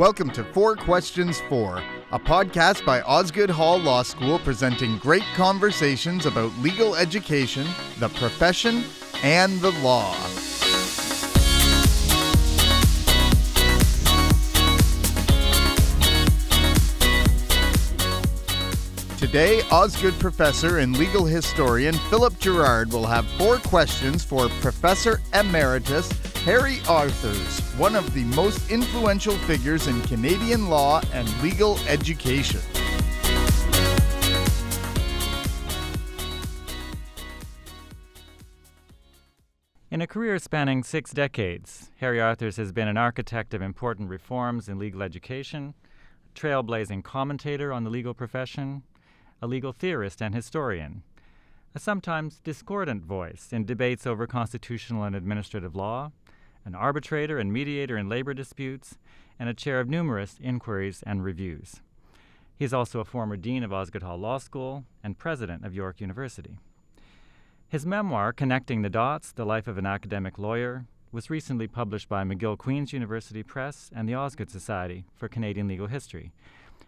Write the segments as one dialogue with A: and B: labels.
A: Welcome to Four Questions For, a podcast by Osgoode Hall Law School presenting great conversations about legal education, the profession, and the law. Today, Osgoode professor and legal historian Philip Girard will have four questions for Professor Emeritus Harry Arthurs, one of the most influential figures in Canadian law and legal education.
B: In a career spanning six decades, Harry Arthurs has been an architect of important reforms in legal education, a trailblazing commentator on the legal profession, a legal theorist and historian, a sometimes discordant voice in debates over constitutional and administrative law, an arbitrator and mediator in labor disputes, and a chair of numerous inquiries and reviews. He is also a former dean of Osgoode Hall Law School and president of York University. His memoir, Connecting the Dots The Life of an Academic Lawyer, was recently published by McGill Queen's University Press and the Osgoode Society for Canadian Legal History.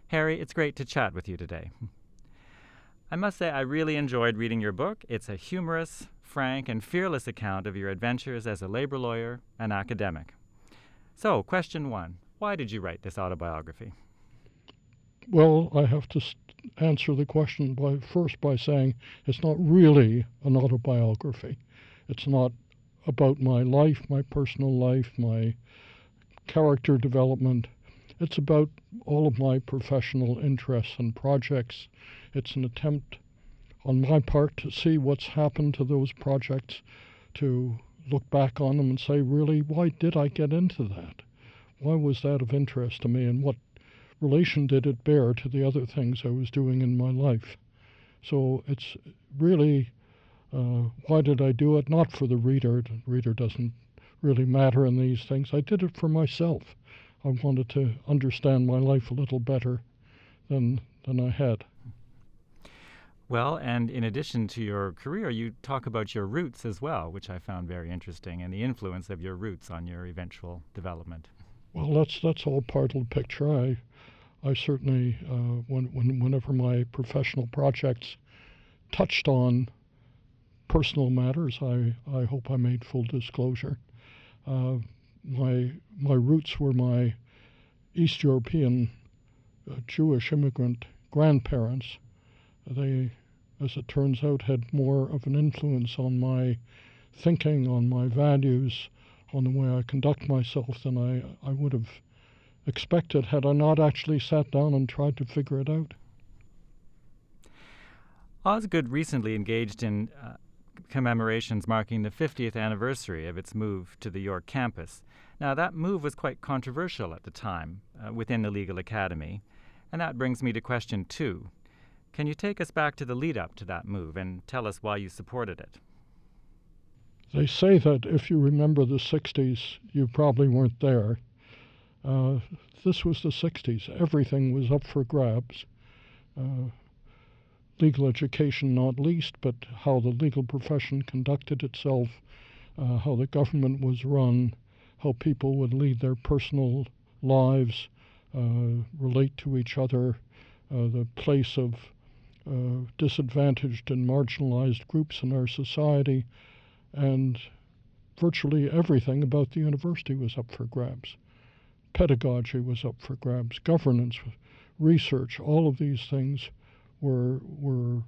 B: Harry, it's great to chat with you today. I must say, I really enjoyed reading your book. It's a humorous, frank, and fearless account of your adventures as a labor lawyer and academic. So, question one Why did you write this autobiography?
C: Well, I have to answer the question by first by saying it's not really an autobiography. It's not about my life, my personal life, my character development. It's about all of my professional interests and projects. It's an attempt on my part to see what's happened to those projects, to look back on them and say, really, why did I get into that? Why was that of interest to me, and what relation did it bear to the other things I was doing in my life? So it's really uh, why did I do it? Not for the reader. The reader doesn't really matter in these things. I did it for myself. I wanted to understand my life a little better than than I had.
B: Well, and in addition to your career, you talk about your roots as well, which I found very interesting, and the influence of your roots on your eventual development.
C: Well, that's that's all part of the picture. I I certainly, uh, when, when, whenever my professional projects touched on personal matters, I, I hope I made full disclosure. Uh, my my roots were my East European uh, Jewish immigrant grandparents. They as it turns out, had more of an influence on my thinking, on my values, on the way I conduct myself than I, I would have expected had I not actually sat down and tried to figure it out.
B: Osgoode recently engaged in uh, commemorations marking the 50th anniversary of its move to the York campus. Now, that move was quite controversial at the time uh, within the Legal Academy, and that brings me to question two. Can you take us back to the lead up to that move and tell us why you supported it?
C: They say that if you remember the 60s, you probably weren't there. Uh, this was the 60s. Everything was up for grabs. Uh, legal education, not least, but how the legal profession conducted itself, uh, how the government was run, how people would lead their personal lives, uh, relate to each other, uh, the place of uh, disadvantaged and marginalized groups in our society, and virtually everything about the university was up for grabs. Pedagogy was up for grabs, governance, research, all of these things were, were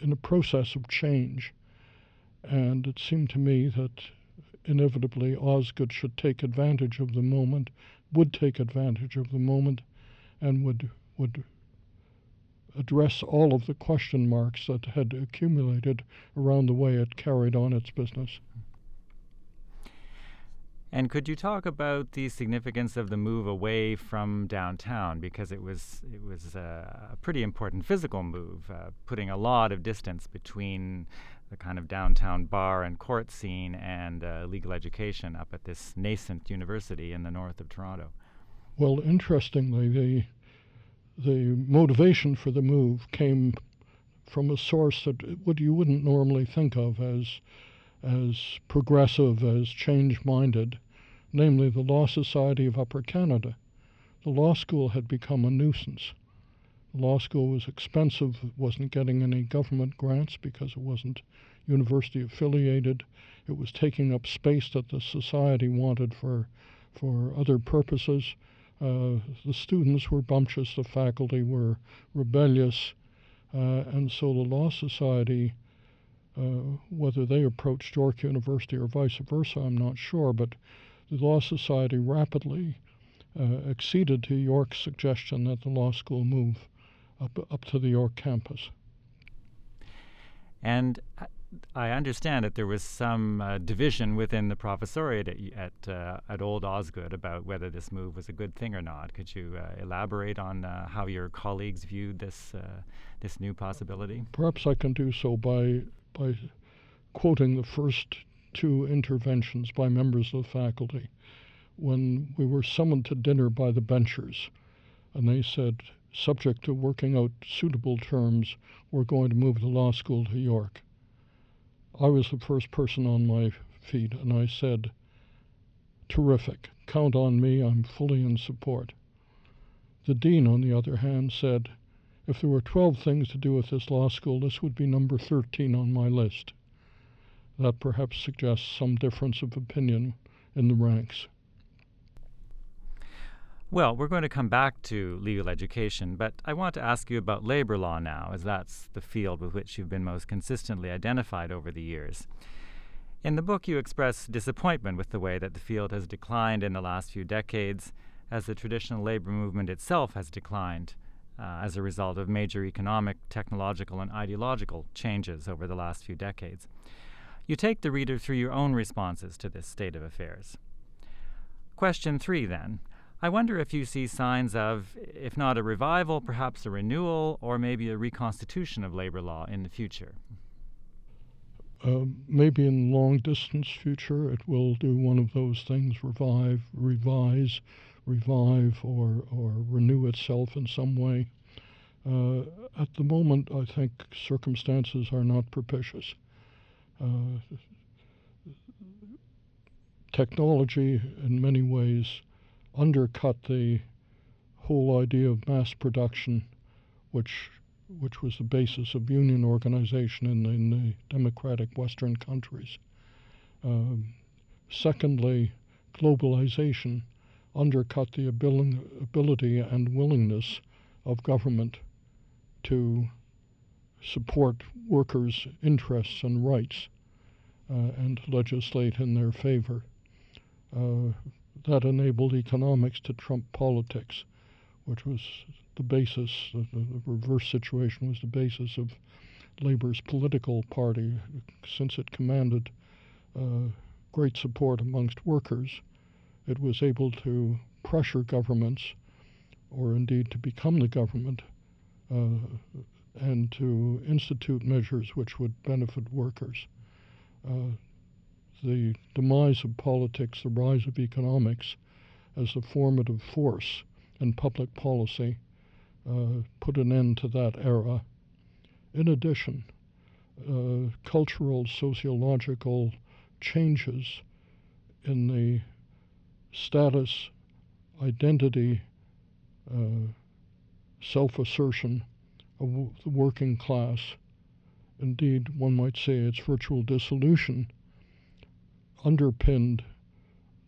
C: in a process of change. And it seemed to me that inevitably Osgoode should take advantage of the moment, would take advantage of the moment, and would, would address all of the question marks that had accumulated around the way it carried on its business.
B: And could you talk about the significance of the move away from downtown because it was it was a, a pretty important physical move, uh, putting a lot of distance between the kind of downtown bar and court scene and uh, legal education up at this nascent university in the north of Toronto.
C: Well, interestingly, the the motivation for the move came from a source that would you wouldn't normally think of as as progressive, as change minded, namely the Law Society of Upper Canada. the law school had become a nuisance. The law school was expensive, it wasn't getting any government grants because it wasn't university affiliated. It was taking up space that the society wanted for, for other purposes. Uh, the students were bumptious, the faculty were rebellious, uh, and so the Law Society, uh, whether they approached York University or vice versa, I'm not sure, but the Law Society rapidly acceded to York's suggestion that the law school move up, up to the York campus.
B: And I understand that there was some uh, division within the professoriate at at, uh, at, Old Osgoode about whether this move was a good thing or not. Could you uh, elaborate on uh, how your colleagues viewed this uh, this new possibility?
C: Perhaps I can do so by by quoting the first two interventions by members of the faculty when we were summoned to dinner by the benchers, and they said, subject to working out suitable terms, we're going to move the law school to York. I was the first person on my feet, and I said, Terrific. Count on me. I'm fully in support. The dean, on the other hand, said, If there were 12 things to do with this law school, this would be number 13 on my list. That perhaps suggests some difference of opinion in the ranks.
B: Well, we're going to come back to legal education, but I want to ask you about labor law now, as that's the field with which you've been most consistently identified over the years. In the book, you express disappointment with the way that the field has declined in the last few decades, as the traditional labor movement itself has declined uh, as a result of major economic, technological, and ideological changes over the last few decades. You take the reader through your own responses to this state of affairs. Question three, then I wonder if you see signs of, if not a revival, perhaps a renewal or maybe a reconstitution of labor law in the future.
C: Uh, maybe in the long distance future it will do one of those things revive revise revive or or renew itself in some way uh, at the moment I think circumstances are not propitious uh, technology in many ways undercut the whole idea of mass production, which which was the basis of union organization in, in the democratic Western countries. Um, secondly, globalization undercut the abil- ability and willingness of government to support workers' interests and rights uh, and legislate in their favor. Uh, that enabled economics to trump politics, which was the basis, the, the reverse situation was the basis of Labor's political party, since it commanded uh, great support amongst workers. It was able to pressure governments, or indeed to become the government, uh, and to institute measures which would benefit workers. Uh, the demise of politics, the rise of economics as the formative force in public policy uh, put an end to that era. In addition, uh, cultural, sociological changes in the status, identity, uh, self assertion of the working class, indeed, one might say its virtual dissolution underpinned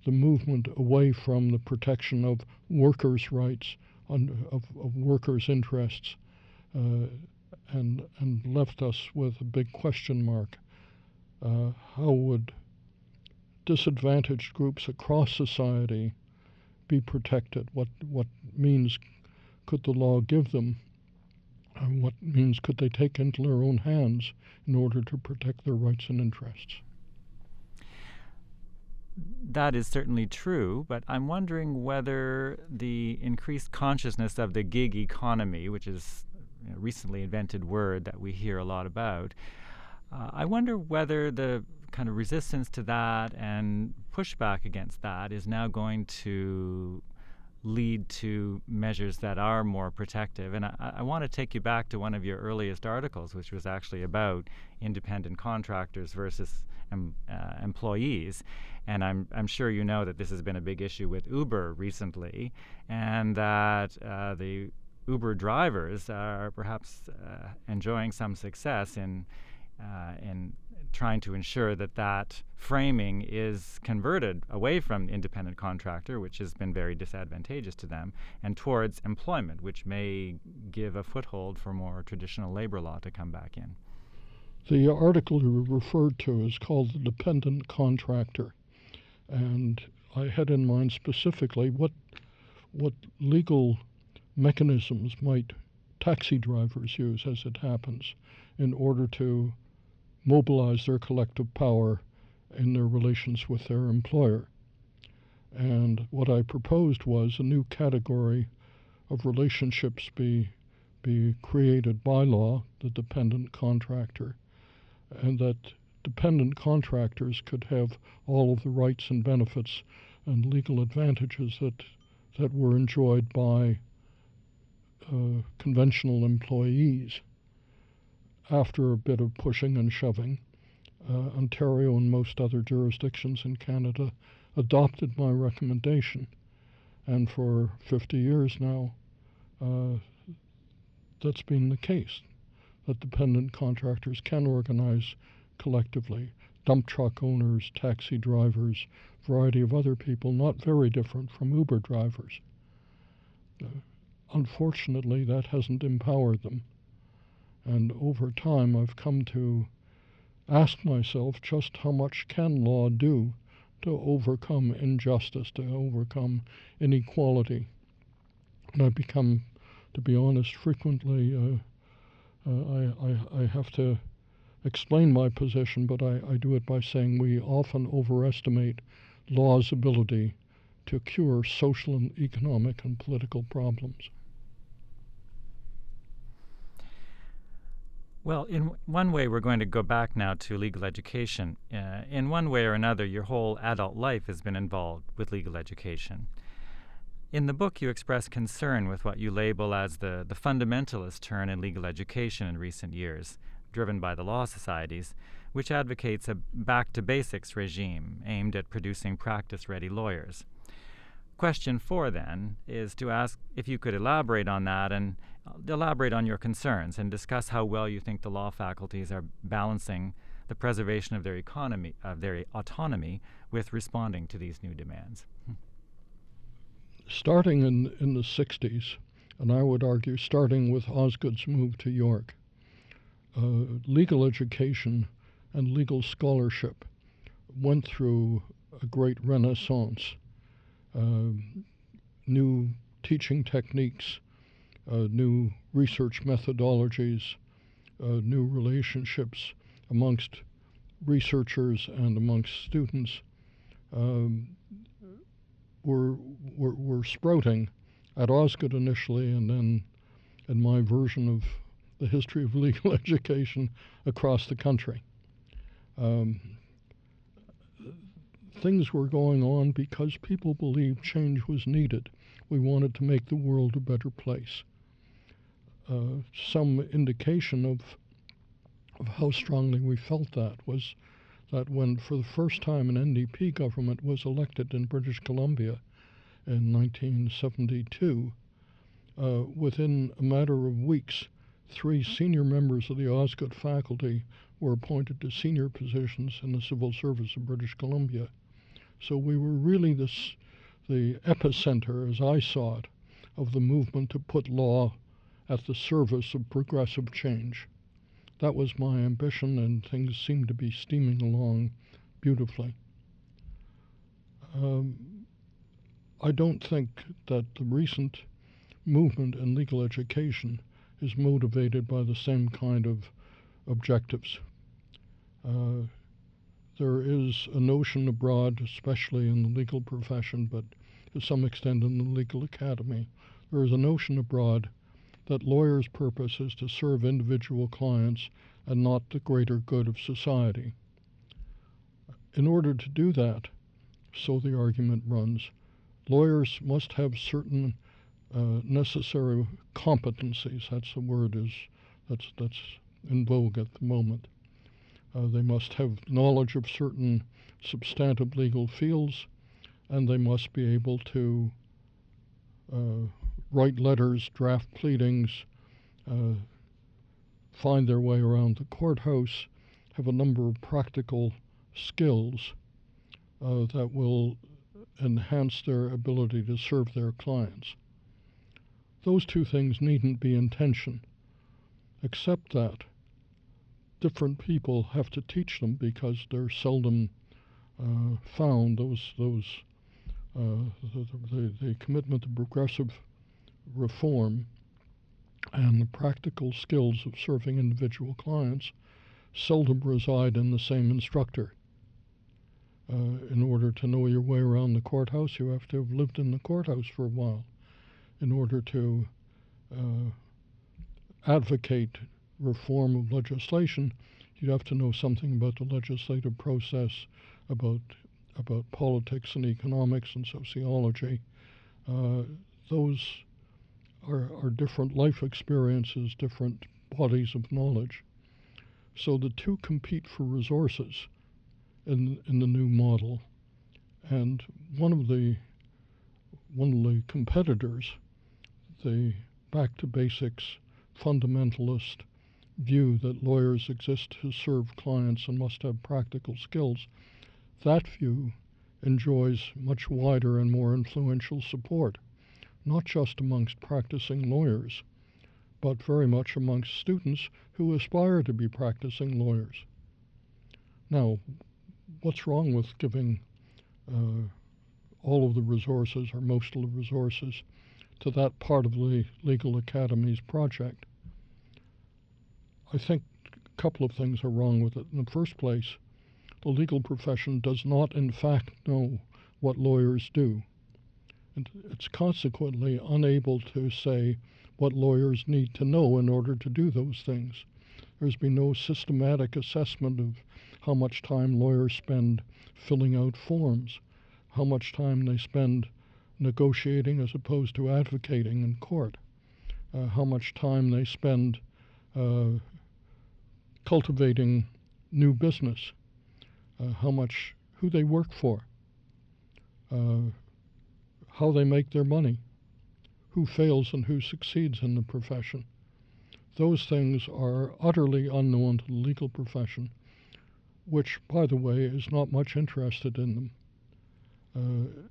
C: the movement away from the protection of workers' rights, of, of workers' interests, uh, and, and left us with a big question mark. Uh, how would disadvantaged groups across society be protected? What, what means could the law give them? And what means could they take into their own hands in order to protect their rights and interests?
B: That is certainly true, but I'm wondering whether the increased consciousness of the gig economy, which is a recently invented word that we hear a lot about, uh, I wonder whether the kind of resistance to that and pushback against that is now going to lead to measures that are more protective. And I, I want to take you back to one of your earliest articles, which was actually about independent contractors versus em, uh, employees. And I'm, I'm sure you know that this has been a big issue with Uber recently, and that uh, the Uber drivers are perhaps uh, enjoying some success in uh, in trying to ensure that that framing is converted away from independent contractor, which has been very disadvantageous to them, and towards employment, which may give a foothold for more traditional labor law to come back in.
C: The article you referred to is called The Dependent Contractor. And I had in mind specifically what, what legal mechanisms might taxi drivers use, as it happens, in order to mobilize their collective power in their relations with their employer. And what I proposed was a new category of relationships be, be created by law, the dependent contractor, and that dependent contractors could have all of the rights and benefits and legal advantages that, that were enjoyed by uh, conventional employees after a bit of pushing and shoving, uh, Ontario and most other jurisdictions in Canada adopted my recommendation. And for 50 years now, uh, that's been the case that dependent contractors can organize collectively. Dump truck owners, taxi drivers, variety of other people, not very different from Uber drivers. Uh, unfortunately, that hasn't empowered them. And over time, I've come to ask myself just how much can law do to overcome injustice, to overcome inequality. And I become, to be honest, frequently uh, uh, I, I, I, have to explain my position, but I, I do it by saying we often overestimate law's ability to cure social and economic and political problems.
B: Well, in one way, we're going to go back now to legal education. Uh, in one way or another, your whole adult life has been involved with legal education. In the book, you express concern with what you label as the, the fundamentalist turn in legal education in recent years, driven by the law societies, which advocates a back to basics regime aimed at producing practice ready lawyers. Question four, then, is to ask if you could elaborate on that and elaborate on your concerns and discuss how well you think the law faculties are balancing the preservation of their economy, of their autonomy, with responding to these new demands.
C: Starting in, in the 60s, and I would argue starting with Osgoode's move to York, uh, legal education and legal scholarship went through a great renaissance uh, new teaching techniques, new research methodologies, uh, new relationships amongst researchers and amongst students um, were, were, were sprouting at Osgoode initially and then in my version of the history of legal education across the country. Um, things were going on because people believed change was needed. We wanted to make the world a better place. Uh, some indication of of how strongly we felt that was that when, for the first time, an NDP government was elected in British Columbia in 1972, uh, within a matter of weeks, three senior members of the Osgoode faculty were appointed to senior positions in the civil service of British Columbia. So we were really this, the epicenter, as I saw it, of the movement to put law at the service of progressive change. That was my ambition, and things seemed to be steaming along beautifully. Um, I don't think that the recent movement in legal education is motivated by the same kind of objectives. Uh, there is a notion abroad, especially in the legal profession, but to some extent in the legal academy, there is a notion abroad that lawyers' purpose is to serve individual clients and not the greater good of society. In order to do that, so the argument runs, lawyers must have certain uh, necessary competencies. That's the word is that's that's in vogue at the moment. Uh, they must have knowledge of certain substantive legal fields, and they must be able to uh, write letters, draft pleadings, uh, find their way around the courthouse, have a number of practical skills uh, that will enhance their ability to serve their clients. Those two things needn't be in tension, except that different people have to teach them because they're seldom uh, found. Those those uh, the, the, the commitment to progressive reform and the practical skills of serving individual clients seldom reside in the same instructor. Uh, in order to know your way around the courthouse, you have to have lived in the courthouse for a while. In order to uh, advocate reform of legislation, you'd have to know something about the legislative process, about about politics and economics and sociology. Uh, those are, are different life experiences, different bodies of knowledge. So the two compete for resources in in the new model, and one of the one of the competitors, the back to basics fundamentalist view that lawyers exist to serve clients and must have practical skills, that view enjoys much wider and more influential support, not just amongst practicing lawyers, but very much amongst students who aspire to be practicing lawyers. Now, what's wrong with giving uh, all of the resources or most of the resources to that part of the Legal Academy's project? I think a couple of things are wrong with it. In the first place, the legal profession does not, in fact, know what lawyers do. And it's consequently unable to say what lawyers need to know in order to do those things. There's been no systematic assessment of how much time lawyers spend filling out forms, how much time they spend negotiating as opposed to advocating in court, uh, how much time they spend uh, cultivating new business, uh, how much, who they work for, uh, how they make their money, who fails and who succeeds in the profession. Those things are utterly unknown to the legal profession which, by the way, is not much interested in them. Uh,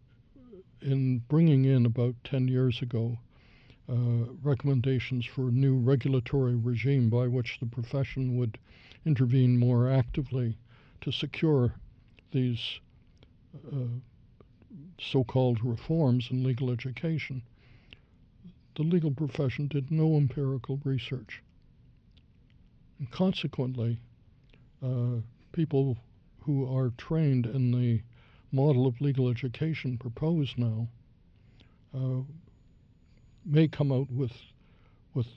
C: in bringing in about 10 years ago uh, recommendations for a new regulatory regime by which the profession would intervene more actively to secure these uh, so called reforms in legal education, the legal profession did no empirical research. And consequently, uh, people who are trained in the model of legal education proposed now uh, may come out with with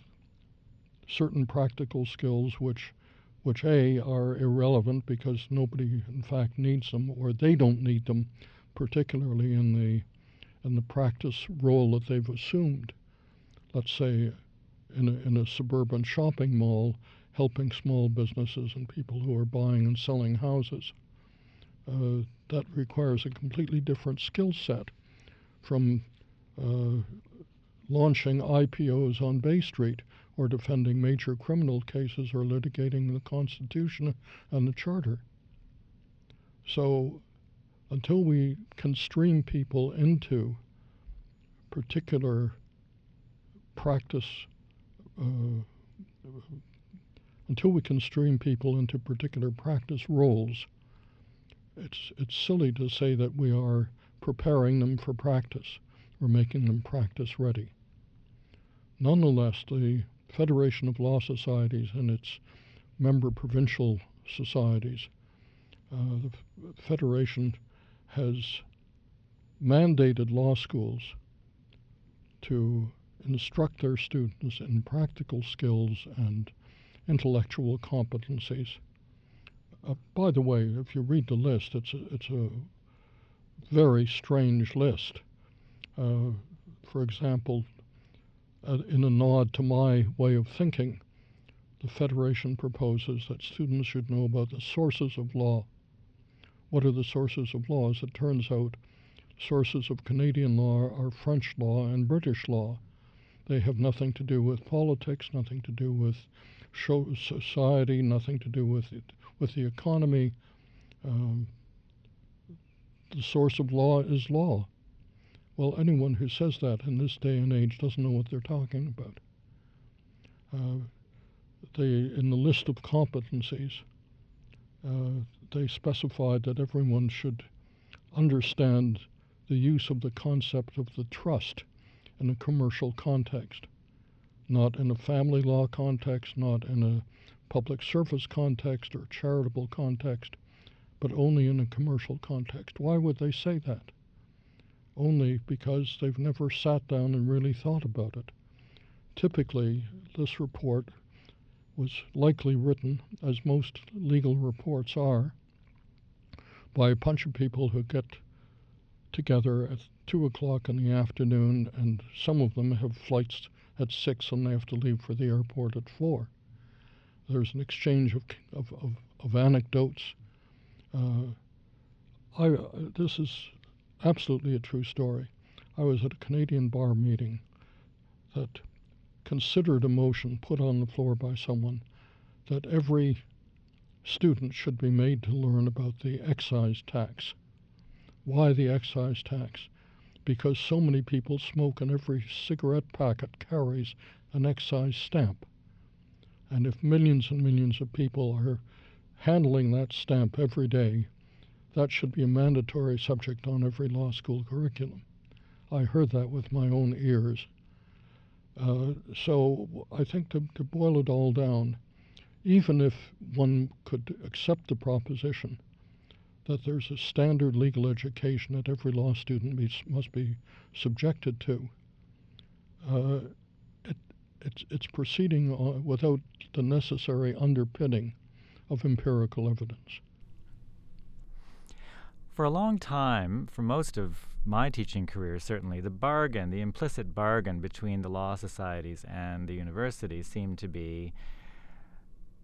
C: certain practical skills which which a are irrelevant because nobody in fact needs them or they don't need them particularly in the in the practice role that they've assumed let's say in a, in a suburban shopping mall helping small businesses and people who are buying and selling houses. Uh, that requires a completely different skill set from uh, launching IPOs on Bay Street or defending major criminal cases or litigating the Constitution and the Charter. So, until we can stream people into particular practice uh, until we can stream people into particular practice roles, it's, it's silly to say that we are preparing them for practice. We're making them practice ready. Nonetheless, the Federation of Law Societies and its member provincial societies, uh, the Federation has mandated law schools to instruct their students in practical skills and intellectual competencies. Uh, by the way, if you read the list, it's a, it's a very strange list. Uh, for example, uh, in a nod to my way of thinking, the Federation proposes that students should know about the sources of law. What are the sources of law? As it turns out, sources of Canadian law are French law and British law. They have nothing to do with politics, nothing to do with society, nothing to do with it, with the economy. Um, the source of law is law. Well, anyone who says that in this day and age doesn't know what they're talking about. Uh, they, in the list of competencies, uh, they specified that everyone should understand the use of the concept of the trust in a commercial context, not in a family law context, not in a public service context or charitable context, but only in a commercial context. Why would they say that? Only because they've never sat down and really thought about it. Typically, this report was likely written, as most legal reports are, by a bunch of people who get together at two o'clock in the afternoon, and some of them have flights at six and they have to leave for the airport at four. There's an exchange of, of, of, of anecdotes. Uh, I, uh, this is absolutely a true story. I was at a Canadian bar meeting that considered a motion put on the floor by someone that every student should be made to learn about the excise tax. Why the excise tax? Because so many people smoke and every cigarette packet carries an excise stamp. And if millions and millions of people are handling that stamp every day, that should be a mandatory subject on every law school curriculum. I heard that with my own ears. Uh, so I think to, to boil it all down, even if one could accept the proposition that there's a standard legal education that every law student must be subjected to, uh, it, it's, it's proceeding without the necessary underpinning of empirical evidence.
B: For a long time, for most of my teaching career, certainly, the bargain, the implicit bargain between the law societies and the universities seemed to be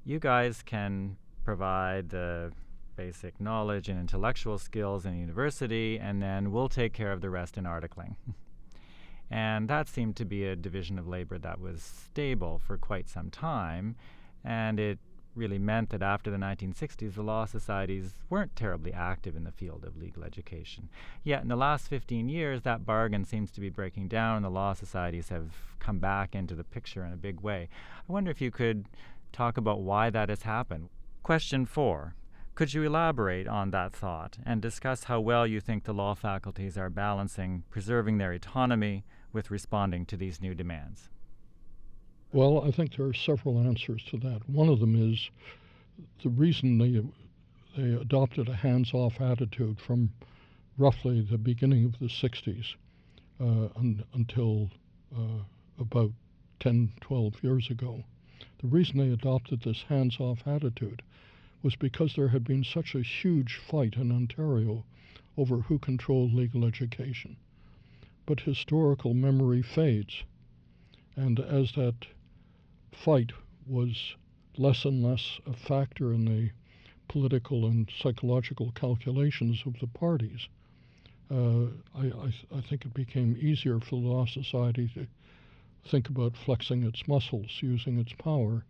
B: you guys can provide the basic knowledge and intellectual skills in university, and then we'll take care of the rest in articling. and that seemed to be a division of labor that was stable for quite some time, and it really meant that after the 1960s, the law societies weren't terribly active in the field of legal education. Yet in the last 15 years, that bargain seems to be breaking down, and the law societies have come back into the picture in a big way. I wonder if you could talk about why that has happened. Question four. Could you elaborate on that thought and discuss how well you think the law faculties are balancing preserving their autonomy with responding to these new demands?
C: Well, I think there are several answers to that. One of them is the reason they they adopted a hands-off attitude from roughly the beginning of the 60s uh, un, until uh, about 10, 12 years ago. The reason they adopted this hands-off attitude was because there had been such a huge fight in Ontario over who controlled legal education. But historical memory fades, and as that fight was less and less a factor in the political and psychological calculations of the parties. Uh, I, I, I, think it became easier for the Law Society to think about flexing its muscles, using its power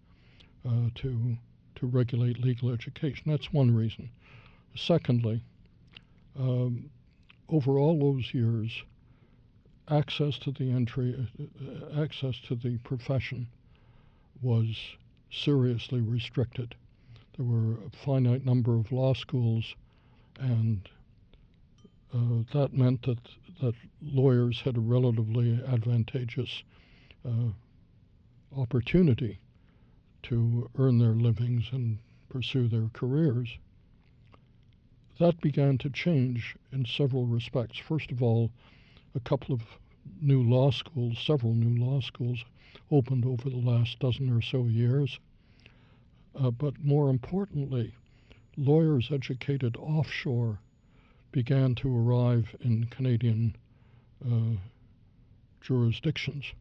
C: uh, to, to regulate legal education. That's one reason. Secondly, um, over all those years, access to the entry, uh, access to the profession was seriously restricted. There were a finite number of law schools, and uh, that meant that, that lawyers had a relatively advantageous uh, opportunity to earn their livings and pursue their careers. That began to change in several respects. First of all, a couple of new law schools, several new law schools, opened over the last dozen or so years. Uh, but more importantly, lawyers educated offshore began to arrive in Canadian uh, jurisdictions.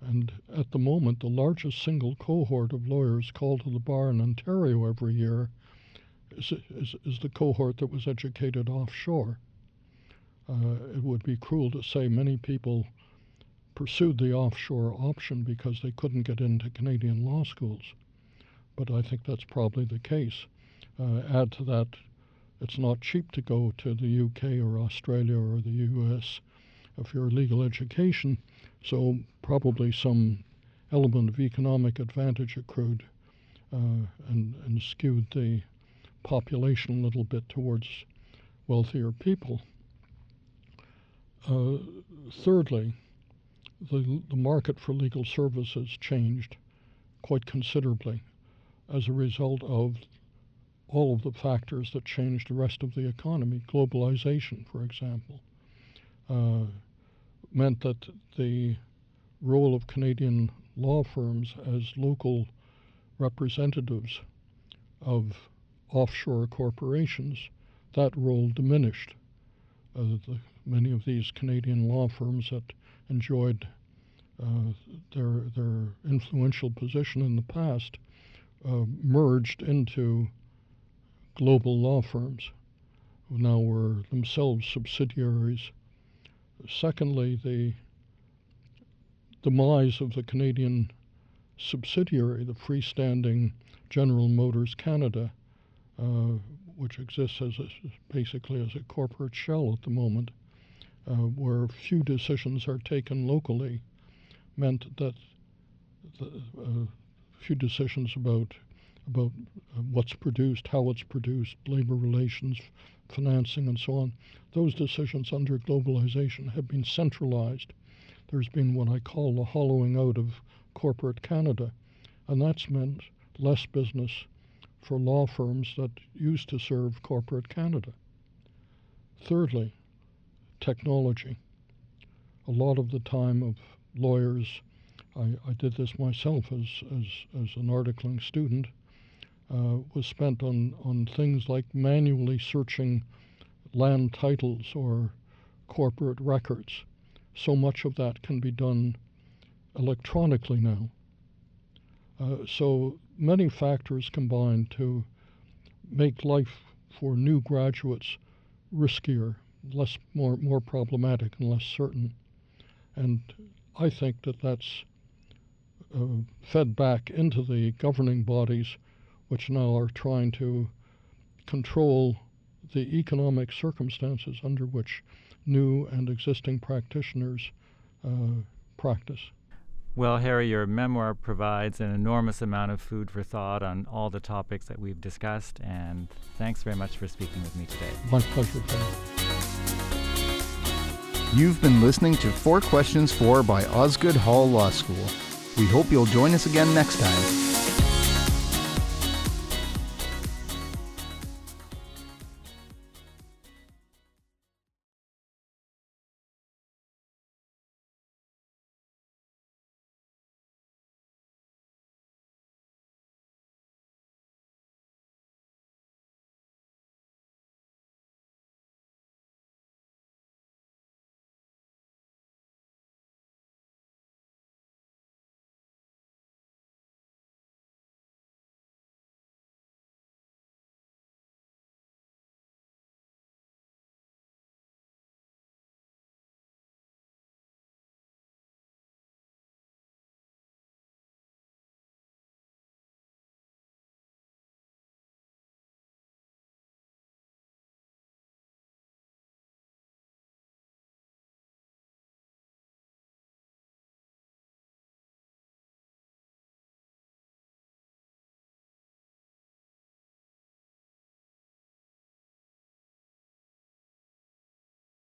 C: And at the moment, the largest single cohort of lawyers called to the bar in Ontario every year is, is, is the cohort that was educated offshore. Uh, it would be cruel to say many people pursued the offshore option because they couldn't get into Canadian law schools. But I think that's probably the case. Uh, add to that, it's not cheap to go to the UK or Australia or the US for legal education, so probably some element of economic advantage accrued uh, and, and skewed the population a little bit towards wealthier people. Uh, thirdly, the, the market for legal services changed quite considerably as a result of all of the factors that changed the rest of the economy. Globalization, for example, uh, meant that the role of Canadian law firms as local representatives of offshore corporations, that role diminished. Uh, the, many of these Canadian law firms that enjoyed uh, their their influential position in the past uh, merged into global law firms who now were themselves subsidiaries. Secondly, the demise of the Canadian subsidiary, the freestanding General Motors Canada, uh, which exists as a, basically as a corporate shell at the moment, where few decisions are taken locally, meant that the, uh, few decisions about about uh, what's produced, how it's produced, labor relations, financing, and so on. Those decisions under globalization have been centralized. There's been what I call the hollowing out of corporate Canada, and that's meant less business for law firms that used to serve corporate Canada. Thirdly, technology. A lot of the time of lawyers, I, I did this myself as, as, as an articling student, uh, was spent on, on things like manually searching land titles or corporate records. So much of that can be done electronically now. Uh, so many factors combine to make life for new graduates riskier, less more more problematic, and less certain. And I think that that's uh, fed back into the governing bodies, which now are trying to control the economic circumstances under which new and existing practitioners uh, practice.
B: Well, Harry, your memoir provides an enormous amount of food for thought on all the topics that we've discussed, and thanks very much for speaking with me today.
C: My pleasure,
A: You've been listening to Four Questions For by Osgoode Hall Law School. We hope you'll join us again next time.